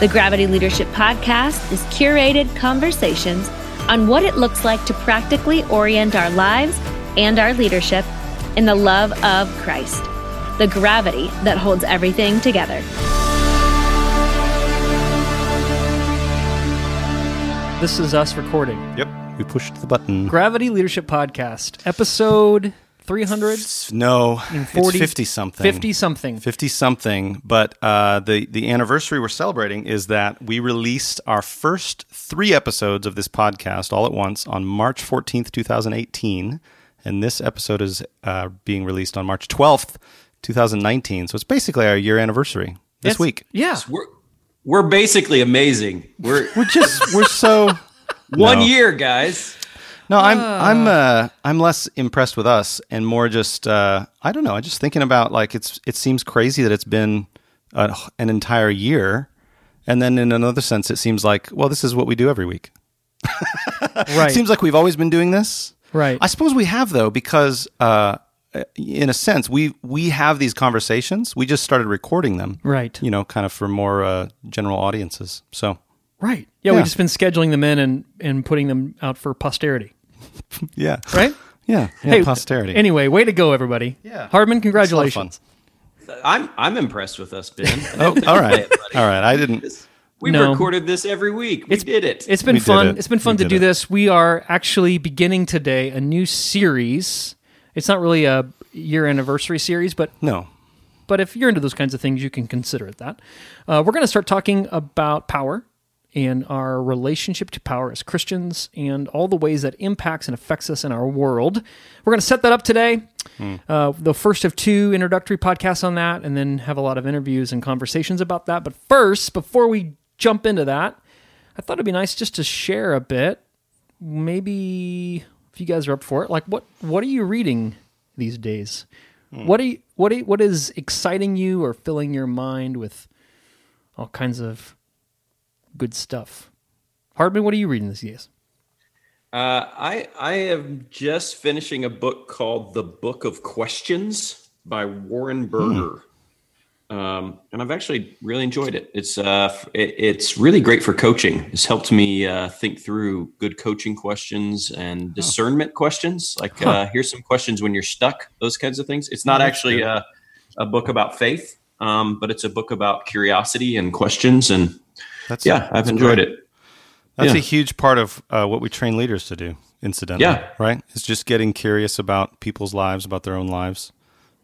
The Gravity Leadership Podcast is curated conversations on what it looks like to practically orient our lives and our leadership in the love of Christ, the gravity that holds everything together. This is us recording. Yep, we pushed the button. Gravity Leadership Podcast, episode 300. No, it's 40 fifty something. 50 something. Fifty something. But uh, the the anniversary we're celebrating is that we released our first three episodes of this podcast all at once on March fourteenth, two thousand eighteen, and this episode is uh, being released on March twelfth, two thousand nineteen. So it's basically our year anniversary this It's- week. Yeah. We're we're basically amazing. We're We're just we're so one No. year, guys. No, I'm I'm uh, I'm less impressed with us and more just uh, I don't know. I'm just thinking about like it's it seems crazy that it's been a, an entire year, and then in another sense, it seems like well, this is what we do every week. Right. It seems like we've always been doing this. right. I suppose we have though, because uh, in a sense, we we have these conversations. We just started recording them, right. you know, kind of for more uh, general audiences. So Right. Yeah, Yeah. we've just been scheduling them in and, and putting them out for posterity. yeah, Right? yeah, yeah Hey, posterity. Anyway, way to go, everybody. Yeah. Hardman, It's a lot of fun. congratulations. I'm I'm impressed with us, Ben. Oh, all right, all right. I didn't. We've No. recorded this every week. We did it. It's been We fun. it. It's been fun We to do it. this. We are actually beginning today a new series. It's not really a year anniversary series, but No. but if you're into those kinds of things, you can consider it that. Uh, we're going to start talking about power and our relationship to power as Christians and all the ways that impacts and affects us in our world. We're going to set that up today. Uh, the first of two introductory podcasts on that, and then have a lot of interviews and conversations about that. But first, before we jump into that, I thought it'd be nice just to share a bit. Maybe if you guys are up for it, like what what are you reading these days? What are you, what are, what is exciting you or filling your mind with all kinds of good stuff? Hartman, what are you reading these days? Uh, I I am just finishing a book called The Book of Questions by Warren Berger. Um, and I've actually really enjoyed it. It's uh, it, it's really great for coaching. It's helped me uh, think through good coaching questions and discernment questions. Like, uh, here's some questions when you're stuck. Those kinds of things. It's not actually a, a book about faith, um, but it's a book about curiosity and questions. And That's yeah, I've that's enjoyed great. it. That's Yeah. a huge part of uh, what we train leaders to do. Incidentally, Yeah. right? It's just getting curious about people's lives, about their own lives.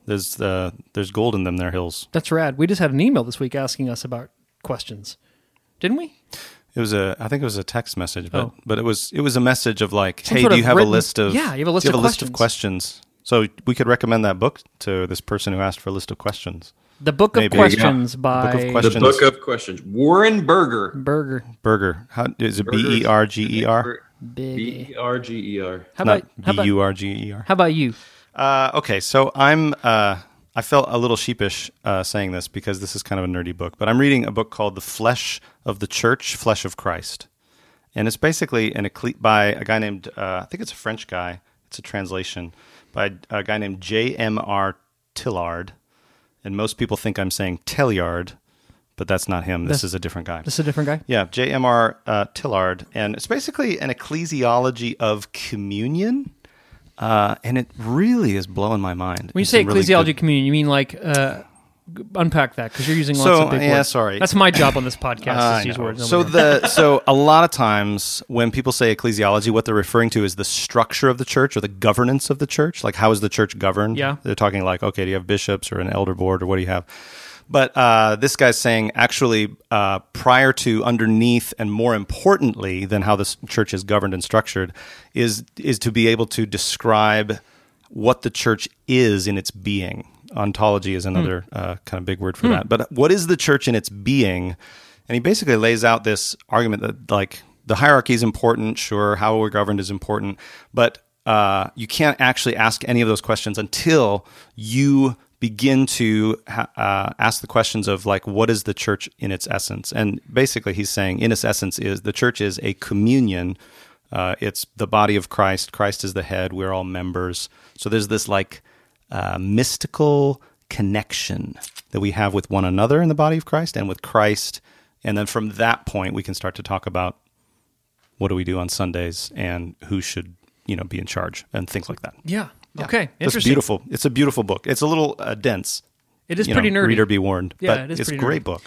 There's uh, there's gold in them. Their hills. That's rad. We just had an email this week asking us about questions, didn't we? It was a I think it was a text message, but Oh. but it was it was a message of like, Some hey, sort do you have written- a list of Yeah, you have a list of have a list of questions? So we could recommend that book to this person who asked for a list of questions. The Book of Maybe. Questions Book by of Questions. The Book of Questions. Warren Berger. Berger. Berger. How is it? B E R G E R. Big. B E R G E R. How about B u r g e r? how about, U R G E R. how about you? Uh, okay, so I'm. Uh, I felt a little sheepish uh, saying this because this is kind of a nerdy book, but I'm reading a book called "The Flesh of the Church, Flesh of Christ," and it's basically an ecle- by a guy named uh, I think it's a French guy. It's a translation by a guy named J. M. R. Tillard, and most people think I'm saying Teilhard, but that's not him. This That's- is a different guy. This is a different guy. Yeah, J.M.R. Uh, Tillard, and it's basically an ecclesiology of communion, uh, and it really is blowing my mind. When you It's say some really ecclesiology good- communion, you mean like uh, unpack that because you're using lots So, of big yeah, words. sorry. That's my job on this podcast. I is use words. So the so a lot of times when people say ecclesiology, what they're referring to is the structure of the church or the governance of the church. Like how is the church governed? Yeah. they're talking like, okay, do you have bishops or an elder board or what do you have? But uh, this guy's saying actually, uh, prior to, underneath, and more importantly than how this church is governed and structured, is is to be able to describe what the church is in its being. Ontology is another uh, kind of big word for that. But what is the church in its being? And he basically lays out this argument that like the hierarchy is important, sure, how we're governed is important, but uh, you can't actually ask any of those questions until you begin to ha- uh, ask the questions of like what is the church in its essence? And basically he's saying in its essence is the church is a communion uh, it's the body of christ. Christ is the head. We're all members. So there's this like uh, mystical connection that we have with one another in the body of christ and with christ and then from that point we can start to talk about what do we do on sundays and who should you know be in charge and things like that yeah. Okay. it's beautiful. It's a beautiful book. It's a little uh, dense. It is pretty know, nerdy. Reader be warned. Yeah, but it is it's a great nerdy. book.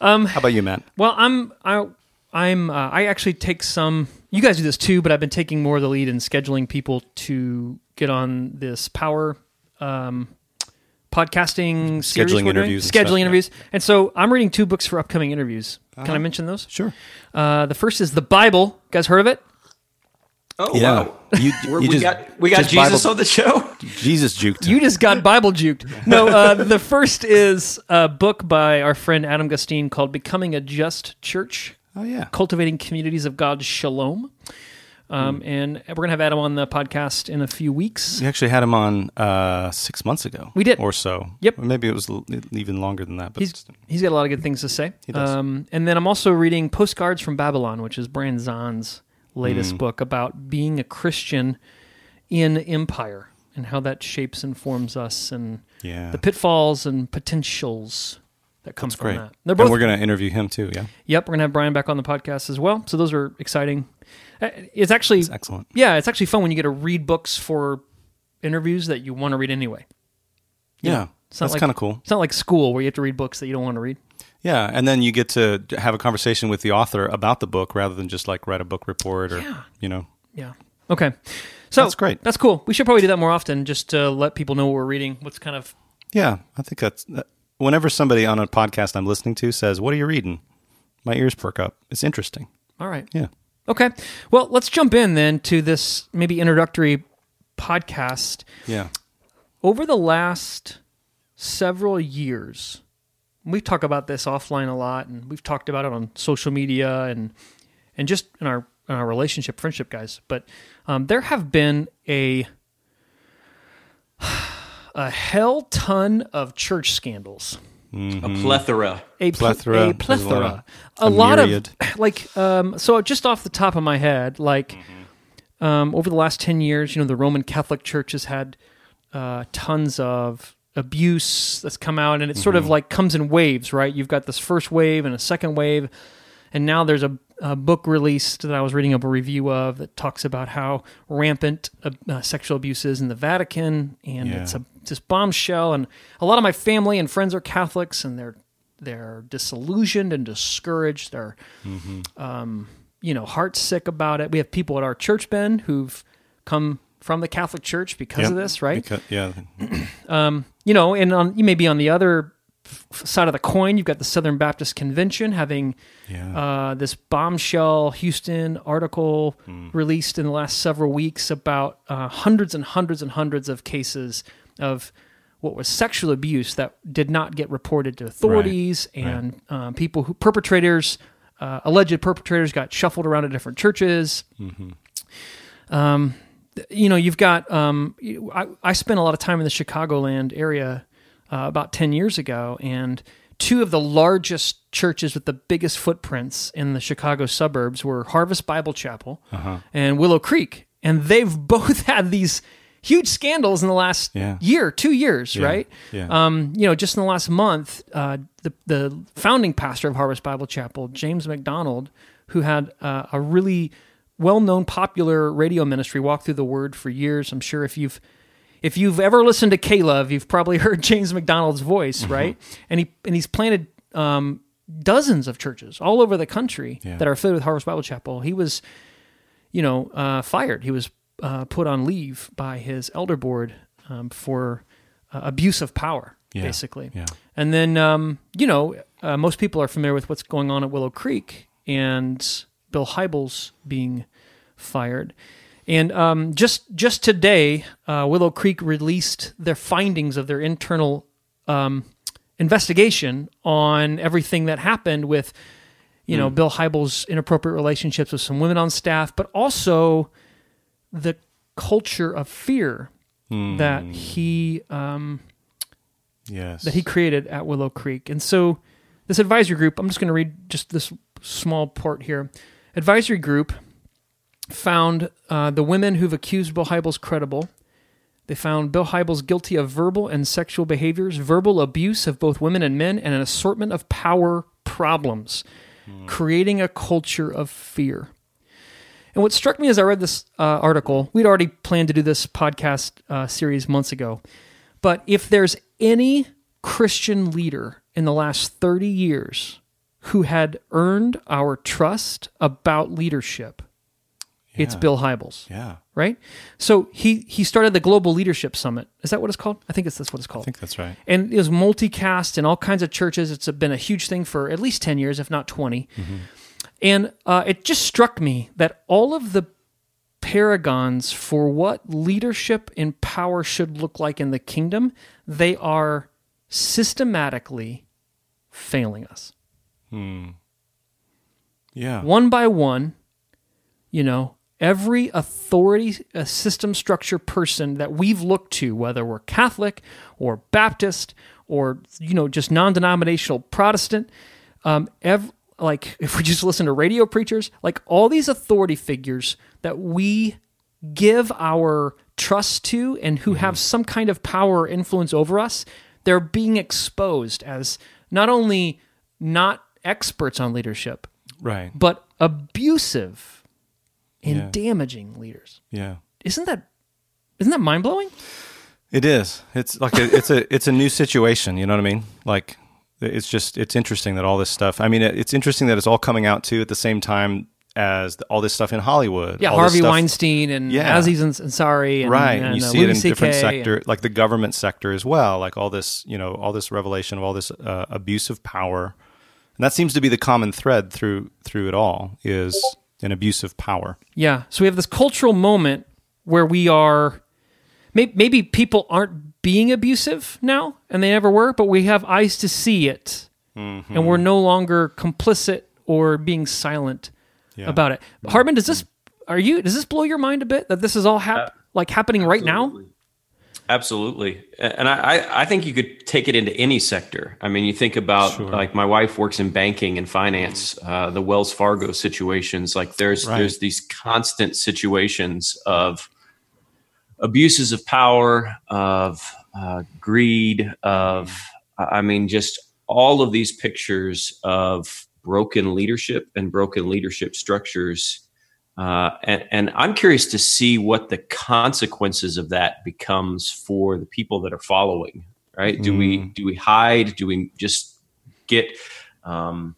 Um, How about you, Matt? Well, I'm I, I'm uh, I actually take some. You guys do this too, but I've been taking more of the lead in scheduling people to get on this power um, podcasting series. Scheduling we're interviews and scheduling stuff, yeah. interviews, and so I'm reading two books for upcoming interviews. Can Uh-huh. I mention those? Sure. Uh, the first is the Bible. You guys heard of it? Oh Yeah. wow! You- We're- you we just- got we got Jesus Bible- on the show. Jesus juked. You just got Bible juked. No, uh, the first is a book by our friend Adam Gustine called "Becoming a Just Church." oh yeah. cultivating communities of God's shalom. Um, And we're going to have Adam on the podcast in a few weeks. We actually had him on uh, six months ago. We did. or so. Yep. Or maybe it was l- even longer than that. But He's, he's got a lot of good things to say. He does. Um, and then I'm also reading Postcards from Babylon, which is Brian Zahnd's latest Mm. book about being a Christian in empire and how that shapes and forms us and Yeah. the pitfalls and potentials that come that's from great. that. They're and both we're going to interview him too. Yeah, Yep, we're gonna have Brian back on the podcast as well. So those are exciting. Uh, It's actually it's excellent. yeah, it's actually fun when you get to read books for interviews that you want to read anyway. Yeah, It's not that's like- kind of cool. It's not like school where you have to read books that you don't want to read. Yeah, and then you get to have a conversation with the author about the book rather than just like write a book report or Yeah. you know. Yeah. Okay. So That's great. That's cool. We should probably do that more often, just to let people know what we're reading. What's kind of Yeah, I think that's. That, whenever somebody on a podcast I'm listening to says, "What are you reading?" My ears perk up. It's interesting. all right. Yeah. Okay. Well, let's jump in then to this maybe introductory podcast. Yeah. over the last several years, we've talked about this offline a lot, and we've talked about it on social media and and just in our in our relationship, friendship, guys. But um, there have been a a hell ton of church scandals. A plethora. A pl- Plethora. a There's a plethora, lot a, of- a lot myriad. of like. Um, so just off the top of my head, like um, over the last ten years, you know, the Roman Catholic Church has had uh, tons of abuse that's come out, and it sort Mm-hmm. of like comes in waves, right? You've got this first wave and a second wave, and now there's a, a book released that I was reading up a review of that talks about how rampant uh, uh, sexual abuse is in the Vatican, and Yeah. it's a this bombshell. And a lot of my family and friends are Catholics, and they're they're disillusioned and discouraged. They're um, you know heart sick about it. We have people at our church, Ben, who've come from the Catholic Church because of this, right? Because, yeah. you know, and on you may be on the other side of the coin. You've got the Southern Baptist Convention having Yeah. uh, this bombshell Houston article Hmm. released in the last several weeks about uh, hundreds and hundreds and hundreds of cases of what was sexual abuse that did not get reported to authorities and um, people who perpetrators uh, alleged perpetrators got shuffled around to different churches. Um, you know, you've got. Um, I, I spent a lot of time in the Chicagoland area uh, about ten years ago, and two of the largest churches with the biggest footprints in the Chicago suburbs were Harvest Bible Chapel and Willow Creek, and they've both had these huge scandals in the last Yeah. year, two years, right? yeah. Um, you know, just in the last month, uh, the the founding pastor of Harvest Bible Chapel, James MacDonald, who had uh, a really well-known, popular radio ministry, walked through the Word for years. I'm sure if you've if you've ever listened to Caleb, you've probably heard James MacDonald's voice, right? And he and he's planted um, dozens of churches all over the country that are affiliated with Harvest Bible Chapel. He was, you know, uh, fired. He was uh, put on leave by his elder board um, for uh, abuse of power, Yeah. basically. Yeah. And then, um, you know, uh, most people are familiar with what's going on at Willow Creek and Bill Hybels being fired. And um, just just today, uh, Willow Creek released their findings of their internal um, investigation on everything that happened with, you know, Bill Hybels' inappropriate relationships with some women on staff, but also the culture of fear that he um, Yes. that he created at Willow Creek. And so this advisory group, I'm just going to read just this small part here. Advisory group found uh, the women who've accused Bill Hybels credible. They found Bill Hybels guilty of verbal and sexual behaviors, verbal abuse of both women and men, and an assortment of power problems, creating a culture of fear. And what struck me as I read this uh, article, we'd already planned to do this podcast uh, series months ago. But if there's any Christian leader in the last 30 years who had earned our trust about leadership, it's Bill Hybels, yeah. right? So he he started the Global Leadership Summit. Is that what it's called? I think it's that's what it's called. I think that's right. and it was multicast in all kinds of churches. It's been a huge thing for at least 10 years, if not 20. And uh, it just struck me that all of the paragons for what leadership and power should look like in the kingdom, they are systematically failing us. Yeah. One by one, you know, every authority uh, system structure person that we've looked to, whether we're Catholic or Baptist or, you know, just non denominational Protestant, um, ev- like if we just listen to radio preachers, like all these authority figures that we give our trust to and who have some kind of power or influence over us, they're being exposed as not only not experts on leadership, Right. but abusive and Yeah. damaging leaders. Yeah. Isn't that isn't that mind blowing? It is. It's like a, it's a it's a new situation. You know what I mean? Like it's just it's interesting that all this stuff. I mean, it's interesting that it's all coming out too at the same time as the, all this stuff in Hollywood. Yeah, all this Harvey Weinstein and Yeah. Aziz Ans- Ansari, and, right, and, and you uh, see it Louis in different CK, sector, like the government sector as well. Like all this, you know, all this revelation of all this uh, abuse of power, and that seems to be the common thread through through it all is an abuse of power. Yeah. So we have this cultural moment where we are maybe, maybe people aren't being abusive now and they never were, but we have eyes to see it. Mm-hmm. And we're no longer complicit or being silent Yeah. about it. Hardman, does this are you does this blow your mind a bit that this is all hap- like happening right now? Absolutely. And I, I- think you could take it into any sector. I mean, you think about like my wife works in banking and finance, uh, the Wells Fargo situations. Like there's Right. there's these constant situations of abuses of power, of uh, greed, of I mean, just all of these pictures of broken leadership and broken leadership structures uh, and, and I'm curious to see what the consequences of that becomes for the people that are following. Right? Do we do we hide? Do we just get um,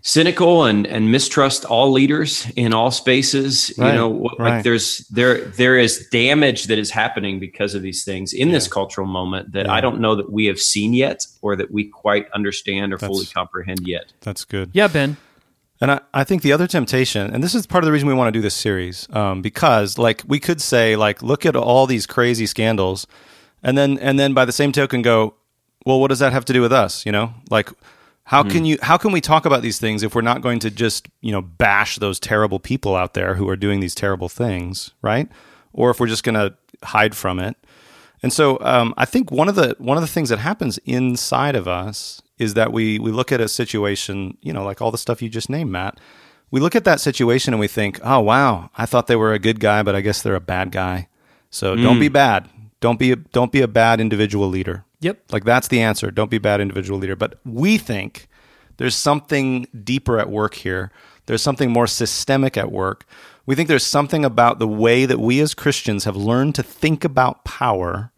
cynical and and mistrust all leaders in all spaces? Right, You know, what- right. like there's there there is damage that is happening because of these things in this cultural moment that I don't know that we have seen yet, or that we quite understand or fully comprehend yet. That's good. Yeah, Ben. And I, I think the other temptation, and this is part of the reason we want to do this series, um, because like we could say, like, look at all these crazy scandals, and then and then by the same token go, well, what does that have to do with us? You know, like How can you how can we talk about these things if we're not going to just, you know, bash those terrible people out there who are doing these terrible things, right? Or if we're just going to hide from it. And so um, I think one of the one of the things that happens inside of us is that we we look at a situation, you know, like all the stuff you just named, Matt. We look at that situation and we think, "Oh wow, I thought they were a good guy, but I guess they're a bad guy." So don't mm. be bad. Don't be a, don't be a bad individual leader. Yep. Like that's the answer. Don't be a bad individual leader. But we think there's something deeper at work here. There's something more systemic at work. We think there's something about the way that we as Christians have learned to think about power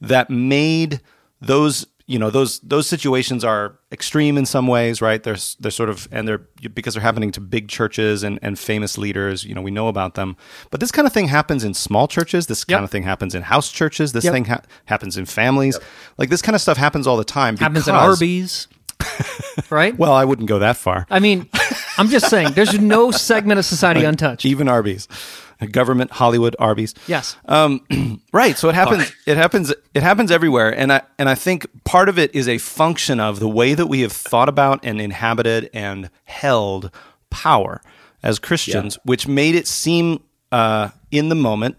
that made those you know those those situations are extreme in some ways right? They're they're sort of and they're because they're happening to big churches and and famous leaders you know we know about them. But this kind of thing happens in small churches. This Yep. kind of thing happens in house churches. This Yep. thing ha- happens in families. Like this kind of stuff happens all the time Happens at because- Arby's, right? well i wouldn't go that far. I mean, I'm just saying, there's no segment of society untouched. even arby's government hollywood arby's Yes. Right. So it happens. It happens. It happens everywhere, and I and I think part of it is a function of the way that we have thought about and inhabited and held power as Christians, which made it seem uh, in the moment.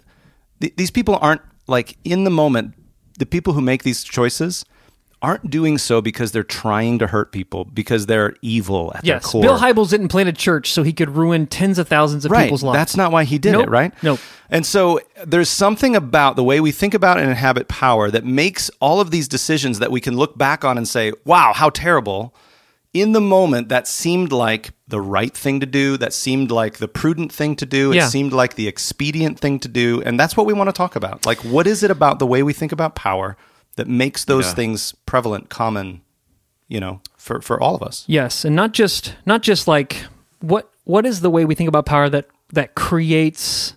Th- these people aren't like in the moment. The people who make these choices aren't doing so because they're trying to hurt people because they're evil at their yes. core. Bill Hybels didn't plant a church so he could ruin tens of thousands of right. people's lives. That's not why he did Nope. it, right? Nope. And so there's something about the way we think about and inhabit power that makes all of these decisions that we can look back on and say, wow, how terrible. In the moment, that seemed like the right thing to do. That seemed like the prudent thing to do. It Yeah. seemed like the expedient thing to do. And that's what we want to talk about. Like, what is it about the way we think about power that makes those Yeah. things prevalent, common, you know, for, for all of us? Yes, and not just not just like what what is the way we think about power that that creates,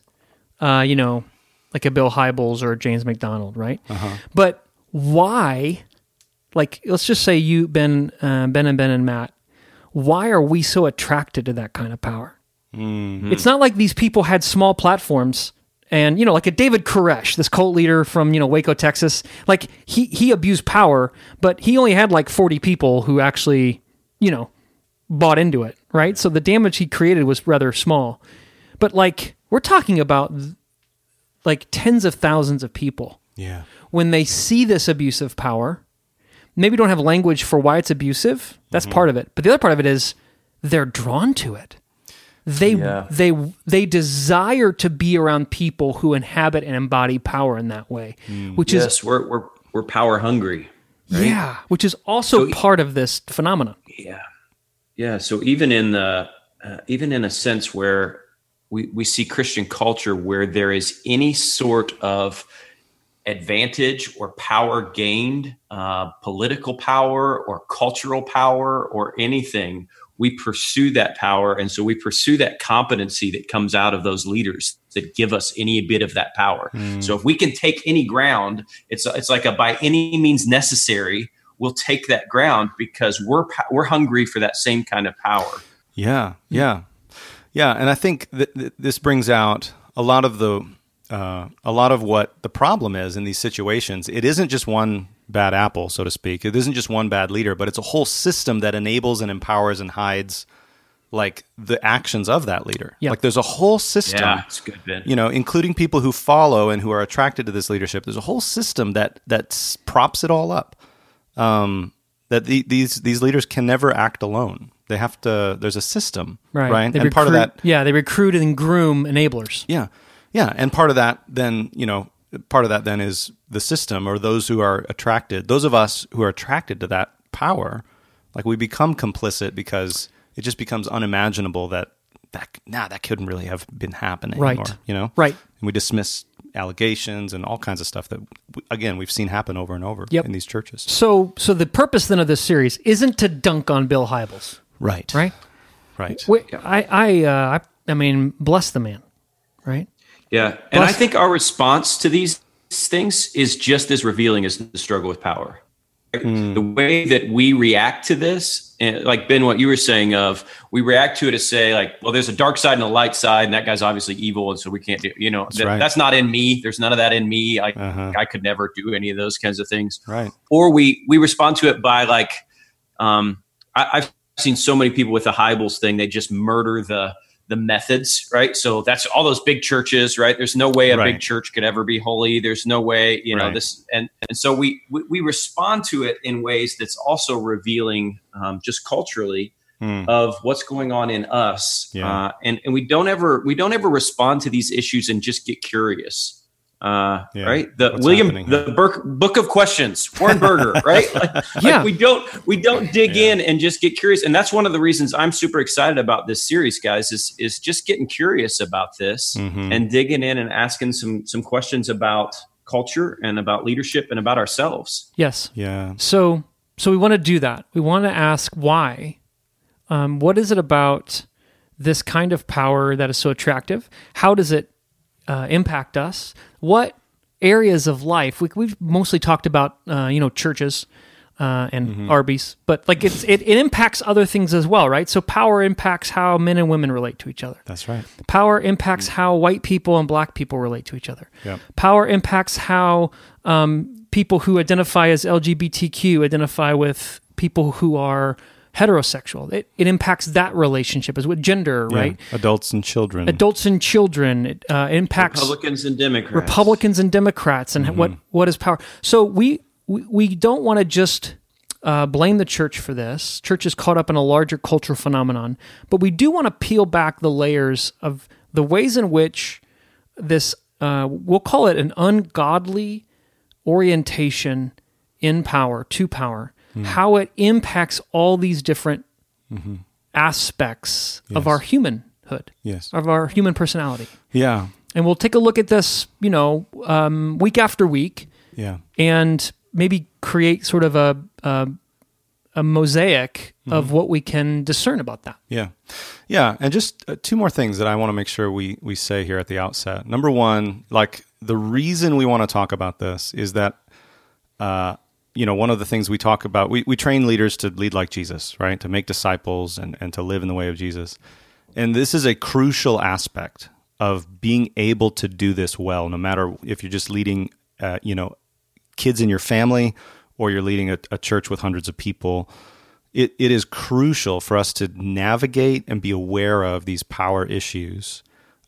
uh, you know, like a Bill Hybels or a James MacDonald, right? But why? Like, let's just say you, Ben, uh, Ben, and Ben and Matt. Why are we so attracted to that kind of power? It's not like these people had small platforms and you know like a David Koresh, this cult leader from you know Waco, Texas. Like he he abused power, but he only had like 40 people who actually, you know, bought into it, right? So the damage he created was rather small. But like we're talking about like tens of thousands of people Yeah. when they see this abuse of power, maybe don't have language for why it's abusive. That's mm-hmm. part of it. But the other part of it is they're drawn to it. They Yeah. they they desire to be around people who inhabit and embody power in that way, which is Yes, we're we're we're power hungry. yeah, which is also So- part of this phenomenon. Yeah, yeah. So even in the uh, even in a sense where we we see Christian culture where there is any sort of advantage or power gained, uh, political power or cultural power or anything, we pursue that power, and so we pursue that competency that comes out of those leaders that give us any bit of that power. So if we can take any ground, it's it's like a by any means necessary. We'll take that ground because we're we're hungry for that same kind of power. Yeah, yeah, yeah, and I think that th- this brings out a lot of the uh, a lot of what the problem is in these situations. It isn't just one bad apple, so to speak. It isn't just one bad leader, but it's a whole system that enables and empowers and hides like the actions of that leader. Yeah. Like there's a whole system. Yeah, it's good, Ben. You know, including people who follow and who are attracted to this leadership. There's a whole system that that props it all up. Um, that the, these these leaders can never act alone. They have to. There's a system, right? They and part of that, yeah, they recruit and groom enablers. yeah, yeah, and part of that, then you know, part of that then is the system or those who are attracted. Those of us who are attracted to that power, like we become complicit because it just becomes unimaginable that that nah that couldn't really have been happening, Right. Or, you know, Right. And we dismiss allegations and all kinds of stuff that again we've seen happen over and over Yep. in these churches. So so the purpose then of this series isn't to dunk on Bill Hybels, Right, right? right. Wait, I I uh, I I mean bless the man? Yeah, and I think our response to these things is just as revealing as the struggle with power. The way that we react to this, and like Ben, what you were saying of, we react to it as say, like, well, there's a dark side and a light side, and that guy's obviously evil, and so we can't do, you know, that- right. that's not in me. There's none of that in me. I, Uh-huh. I could never do any of those kinds of things. Right. Or we we respond to it by like, um, I, I've seen so many people with the Hybels thing. They just murder the the methods, right? So that's all those big churches, right? There's no way a Right. big church could ever be holy. There's no way, you know, Right. this, and and so we we, we respond to it in ways that's also revealing, um, just culturally, Hmm. of what's going on in us, Yeah. uh, and and we don't ever we don't ever respond to these issues and just get curious. Uh, Yeah. right. The What's William, the here? Burke, book of questions, Warren Berger, right? Like, like Yeah. we don't, we don't dig Yeah. in and just get curious. And that's one of the reasons I'm super excited about this series, guys, is, is just getting curious about this Mhm. and digging in and asking some, some questions about culture and about leadership and about ourselves. Yes. yeah. So, so we want to do that. We want to ask why. Um, what is it about this kind of power that is so attractive? How does it uh, impact us? What areas of life? We, we've mostly talked about, uh, you know, churches uh, and Arby's, but like it's it, it impacts other things as well, right? So power impacts how men and women relate to each other. That's right. Power impacts how white people and black people relate to each other. Yep. Power impacts how um, people who identify as LGBTQ identify with people who are heterosexual. It, it impacts that relationship as with gender, Yeah. right? Adults and children. Adults and children. It uh, impacts Republicans and Democrats. Republicans and Democrats, and what what is power. So we we, we don't want to just uh, blame the church for this. Church is caught up in a larger cultural phenomenon, but we do want to peel back the layers of the ways in which this uh, we'll call it an ungodly orientation in power to power, how it impacts all these different aspects of our humanhood, yes. of our human personality Yeah. and we'll take a look at this, you know, um, week after week, Yeah. and maybe create sort of a a, a mosaic of what we can discern about that. Yeah. Yeah. And just uh, two more things that I want to make sure we, we say here at the outset. Number one, like the reason we want to talk about this is that, uh, you know, one of the things we talk about, we, we train leaders to lead like Jesus, right? To make disciples and, and to live in the way of Jesus. And this is a crucial aspect of being able to do this well, no matter if you're just leading, uh, you know, kids in your family or you're leading a, a church with hundreds of people it, it is crucial for us to navigate and be aware of these power issues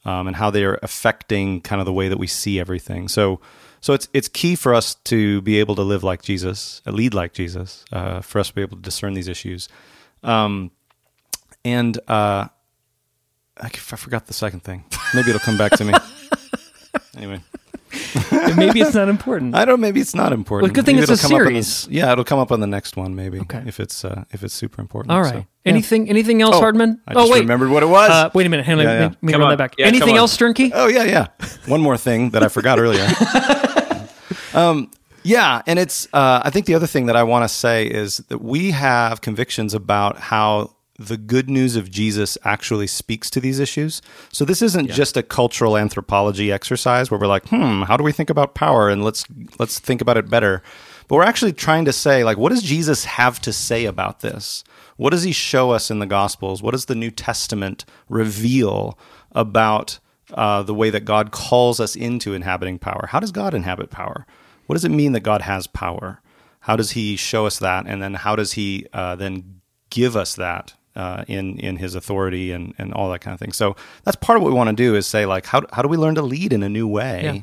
um, and how they are affecting kind of the way that we see everything. So, so it's it's key for us to be able to live like Jesus, uh, lead like Jesus, uh, for us to be able to discern these issues. Um, and uh, I, f- I forgot the second thing. Maybe it'll come back to me. anyway. Maybe it's not important. I don't. Maybe it's not important. Well, good thing Maybe it's a it'll come up in the- series. yeah, it'll come up on the next one. Maybe. Okay. If it's uh, if it's super important. All right. So, right. yeah. Anything anything else, Oh, Hardman? I just oh wait, remembered what it was. Uh, wait a minute. Hang on. Yeah, let yeah. me- let me Come run on. that back. Yeah, Anything else, Sternke? Oh yeah, yeah. One more thing that I forgot earlier. um, yeah, and it's. Uh, I think the other thing that I want to say is that we have convictions about how the good news of Jesus actually speaks to these issues. So this isn't just a cultural anthropology exercise where we're like, hmm, how do we think about power, and let's let's think about it better. But we're actually trying to say, like, what does Jesus have to say about this? What does he show us in the Gospels? What does the New Testament reveal about uh, the way that God calls us into inhabiting power? How does God inhabit power? What does it mean that God has power? How does He show us that, and then how does He uh, then give us that uh, in in His authority and and all that kind of thing? So that's part of what we want to do is say like, how how do we learn to lead in a new way? Yeah.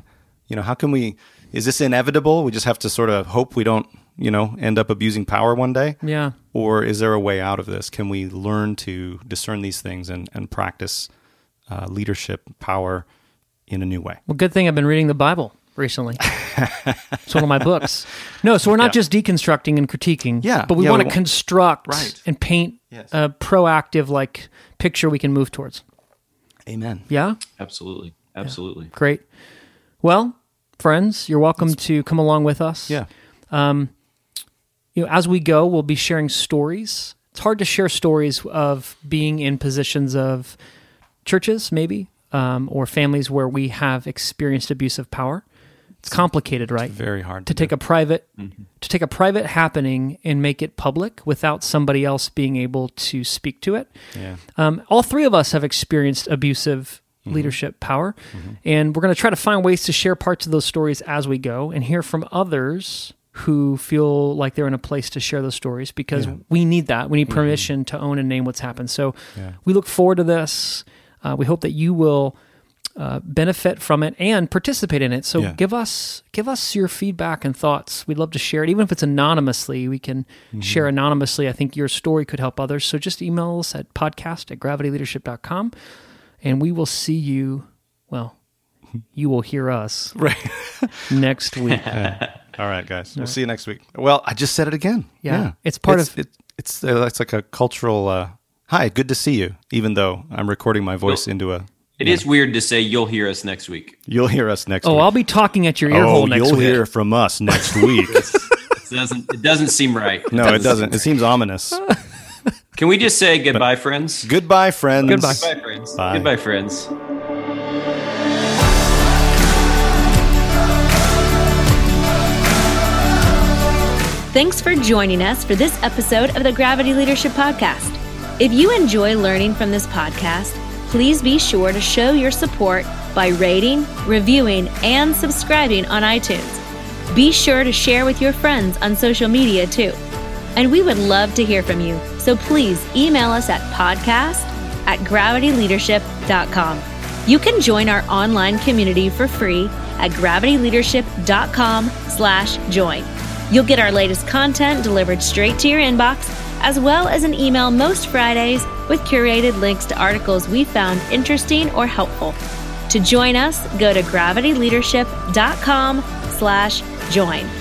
You know, how can we? Is this inevitable? We just have to sort of hope we don't, you know, end up abusing power one day. Yeah. Or is there a way out of this? Can we learn to discern these things and, and practice uh, leadership, power in a new way? Well, good thing I've been reading the Bible recently. it's one of my books. No, so we're not Yeah. just deconstructing and critiquing. Yeah, But we yeah, want to want- construct Right. and paint Yes. a proactive like picture we can move towards. Amen. Yeah? Absolutely. Absolutely. Great. Well, friends, you're welcome to come along with us. Yeah. Um, you know, as we go, we'll be sharing stories. It's hard to share stories of being in positions of churches, maybe, um, or families where we have experienced abuse of power. It's complicated, right? Very hard to to do. take a private to take a private happening and make it public without somebody else being able to speak to it. Yeah. Um, all three of us have experienced abusive Mm-hmm. leadership power, and we're going to try to find ways to share parts of those stories as we go and hear from others who feel like they're in a place to share those stories because we need that. We need permission to own and name what's happened. So we look forward to this. Uh, we hope that you will uh, benefit from it and participate in it. So Yeah. give us give us your feedback and thoughts. We'd love to share it, even if it's anonymously. We can share anonymously. I think your story could help others. So just email us at podcast at gravityleadership.com and we will see you. Well, you will hear us Right. next week. All right, guys. We'll see you next week. Well, I just said it again. Yeah. It's part of- it, it's uh, it's like a cultural. Uh, Hi, good to see you. Even though I'm recording my voice Well- into a. It is weird to say you'll hear us next week. You'll hear us next week. Oh, week. I'll be talking at your ear oh, hole next week. you'll hear from us next week. It doesn't. It doesn't seem right. no, it doesn't. It seems ominous. Can we just say goodbye, friends? Goodbye, friends. Goodbye. Goodbye, friends. Bye. Goodbye, friends. Thanks for joining us for this episode of the Gravity Leadership Podcast. If you enjoy learning from this podcast, please be sure to show your support by rating, reviewing, and subscribing on iTunes. Be sure to share with your friends on social media too. And we would love to hear from you, so please email us at podcast at gravityleadership.com. You can join our online community for free at gravityleadership.com slash join. You'll get our latest content delivered straight to your inbox, as well as an email most Fridays with curated links to articles we found interesting or helpful. To join us, go to gravityleadership.com slash join.